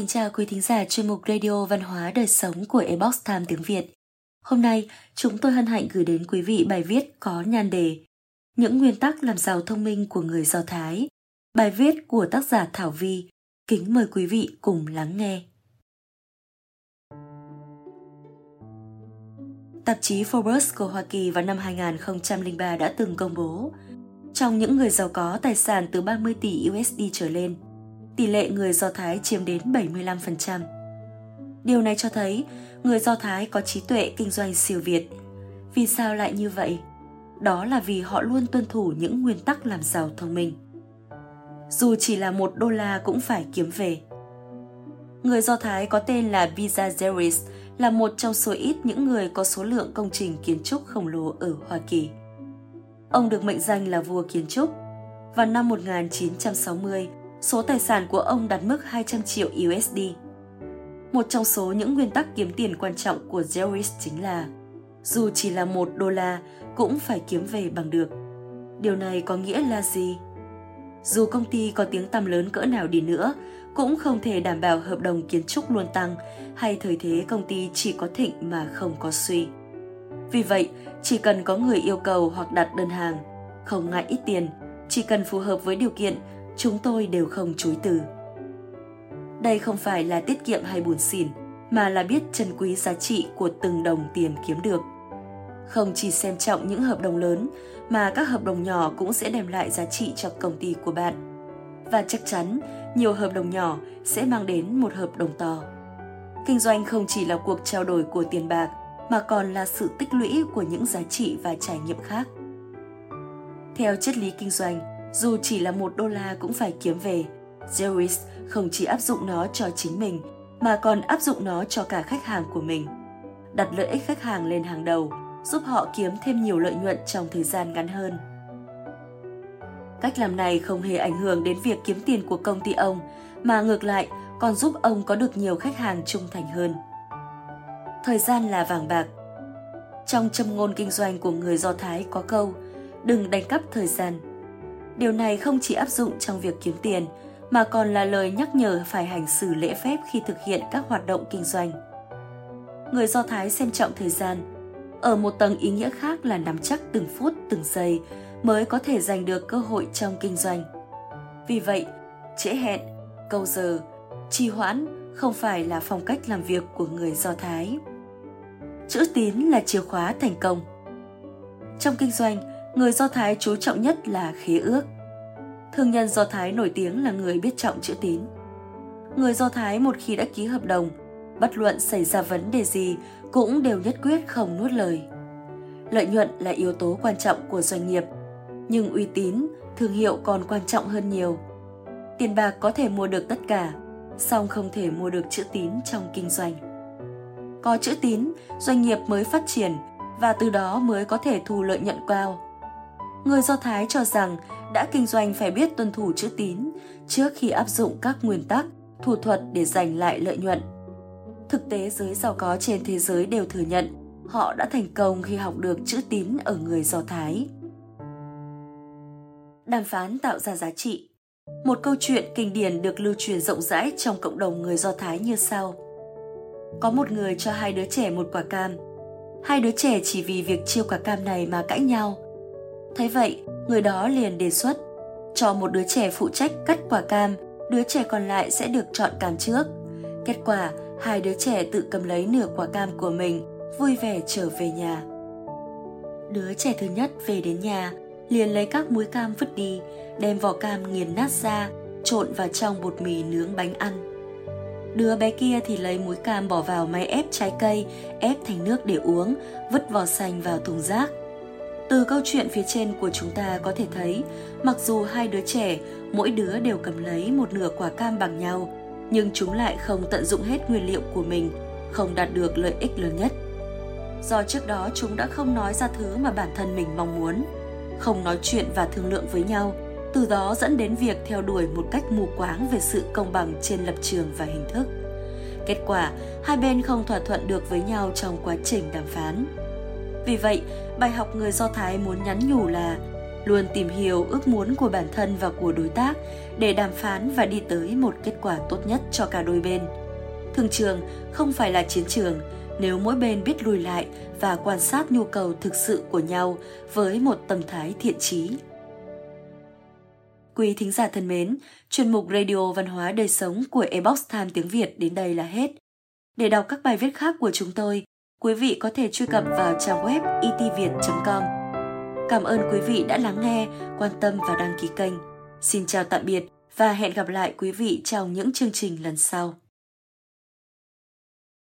Kính chào quý thính giả chuyên mục Radio Văn hóa Đời Sống của Ebox Time tiếng Việt. Hôm nay, chúng tôi hân hạnh gửi đến quý vị bài viết có nhan đề Những nguyên tắc làm giàu thông minh của người Do Thái. Bài viết của tác giả Thảo Vi. Kính mời quý vị cùng lắng nghe. Tạp chí Forbes của Hoa Kỳ vào năm 2003 đã từng công bố trong những người giàu có tài sản từ 30 tỷ USD trở lên – tỷ lệ người Do Thái chiếm đến 75%. Điều này cho thấy người Do Thái có trí tuệ kinh doanh siêu việt. Vì sao lại như vậy? Đó là vì họ luôn tuân thủ những nguyên tắc làm giàu thông minh. Dù chỉ là một đô la cũng phải kiếm về. Người Do Thái có tên là Biza Zeris là một trong số ít những người có số lượng công trình kiến trúc khổng lồ ở Hoa Kỳ. Ông được mệnh danh là vua kiến trúc. Vào năm 1960, số tài sản của ông đạt mức 200 triệu USD. Một trong số những nguyên tắc kiếm tiền quan trọng của Zeris chính là dù chỉ là một đô la cũng phải kiếm về bằng được. Điều này có nghĩa là gì? Dù công ty có tiếng tăm lớn cỡ nào đi nữa, cũng không thể đảm bảo hợp đồng kiến trúc luôn tăng hay thời thế công ty chỉ có thịnh mà không có suy. Vì vậy, chỉ cần có người yêu cầu hoặc đặt đơn hàng, không ngại ít tiền, chỉ cần phù hợp với điều kiện chúng tôi đều không chối từ. Đây không phải là tiết kiệm hay buồn xỉn, mà là biết trân quý giá trị của từng đồng tiền kiếm được. Không chỉ xem trọng những hợp đồng lớn, mà các hợp đồng nhỏ cũng sẽ đem lại giá trị cho công ty của bạn. Và chắc chắn, nhiều hợp đồng nhỏ sẽ mang đến một hợp đồng to. Kinh doanh không chỉ là cuộc trao đổi của tiền bạc, mà còn là sự tích lũy của những giá trị và trải nghiệm khác. Theo triết lý kinh doanh, dù chỉ là một đô la cũng phải kiếm về. Zeris không chỉ áp dụng nó cho chính mình, mà còn áp dụng nó cho cả khách hàng của mình. Đặt lợi ích khách hàng lên hàng đầu, giúp họ kiếm thêm nhiều lợi nhuận trong thời gian ngắn hơn. Cách làm này không hề ảnh hưởng đến việc kiếm tiền của công ty ông, mà ngược lại còn giúp ông có được nhiều khách hàng trung thành hơn. Thời gian là vàng bạc. Trong châm ngôn kinh doanh của người Do Thái có câu, đừng đánh cắp thời gian, Điều này không chỉ áp dụng trong việc kiếm tiền, mà còn là lời nhắc nhở phải hành xử lễ phép khi thực hiện các hoạt động kinh doanh. Người Do Thái xem trọng thời gian, ở một tầng ý nghĩa khác là nắm chắc từng phút, từng giây mới có thể giành được cơ hội trong kinh doanh. Vì vậy, trễ hẹn, câu giờ, trì hoãn không phải là phong cách làm việc của người Do Thái. Chữ tín là chìa khóa thành công. Trong kinh doanh, người Do Thái chú trọng nhất là khế ước. Thương nhân Do Thái nổi tiếng là người biết trọng chữ tín. Người Do Thái một khi đã ký hợp đồng, bất luận xảy ra vấn đề gì cũng đều nhất quyết không nuốt lời. Lợi nhuận là yếu tố quan trọng của doanh nghiệp, nhưng uy tín, thương hiệu còn quan trọng hơn nhiều. Tiền bạc có thể mua được tất cả, song không thể mua được chữ tín trong kinh doanh. Có chữ tín, doanh nghiệp mới phát triển và từ đó mới có thể thu lợi nhuận cao Người Do Thái cho rằng đã kinh doanh phải biết tuân thủ chữ tín trước khi áp dụng các nguyên tắc, thủ thuật để giành lại lợi nhuận. Thực tế giới giàu có trên thế giới đều thừa nhận họ đã thành công khi học được chữ tín ở người Do Thái. Đàm phán tạo ra giá trị Một câu chuyện kinh điển được lưu truyền rộng rãi trong cộng đồng người Do Thái như sau. Có một người cho hai đứa trẻ một quả cam. Hai đứa trẻ chỉ vì việc chiêu quả cam này mà cãi nhau – Thấy vậy, người đó liền đề xuất cho một đứa trẻ phụ trách cắt quả cam, đứa trẻ còn lại sẽ được chọn cam trước. Kết quả, hai đứa trẻ tự cầm lấy nửa quả cam của mình, vui vẻ trở về nhà. Đứa trẻ thứ nhất về đến nhà, liền lấy các muối cam vứt đi, đem vỏ cam nghiền nát ra, trộn vào trong bột mì nướng bánh ăn. Đứa bé kia thì lấy muối cam bỏ vào máy ép trái cây, ép thành nước để uống, vứt vỏ xanh vào thùng rác. Từ câu chuyện phía trên của chúng ta có thể thấy, mặc dù hai đứa trẻ, mỗi đứa đều cầm lấy một nửa quả cam bằng nhau, nhưng chúng lại không tận dụng hết nguyên liệu của mình, không đạt được lợi ích lớn nhất. Do trước đó chúng đã không nói ra thứ mà bản thân mình mong muốn, không nói chuyện và thương lượng với nhau, từ đó dẫn đến việc theo đuổi một cách mù quáng về sự công bằng trên lập trường và hình thức. Kết quả, hai bên không thỏa thuận được với nhau trong quá trình đàm phán. Vì vậy, bài học người Do Thái muốn nhắn nhủ là luôn tìm hiểu ước muốn của bản thân và của đối tác để đàm phán và đi tới một kết quả tốt nhất cho cả đôi bên. Thương trường không phải là chiến trường nếu mỗi bên biết lùi lại và quan sát nhu cầu thực sự của nhau với một tâm thái thiện trí. Quý thính giả thân mến, chuyên mục Radio Văn hóa Đời Sống của Ebox Time tiếng Việt đến đây là hết. Để đọc các bài viết khác của chúng tôi, quý vị có thể truy cập vào trang web e itviet.com. Cảm ơn quý vị đã lắng nghe, quan tâm và đăng ký kênh. Xin chào tạm biệt và hẹn gặp lại quý vị trong những chương trình lần sau.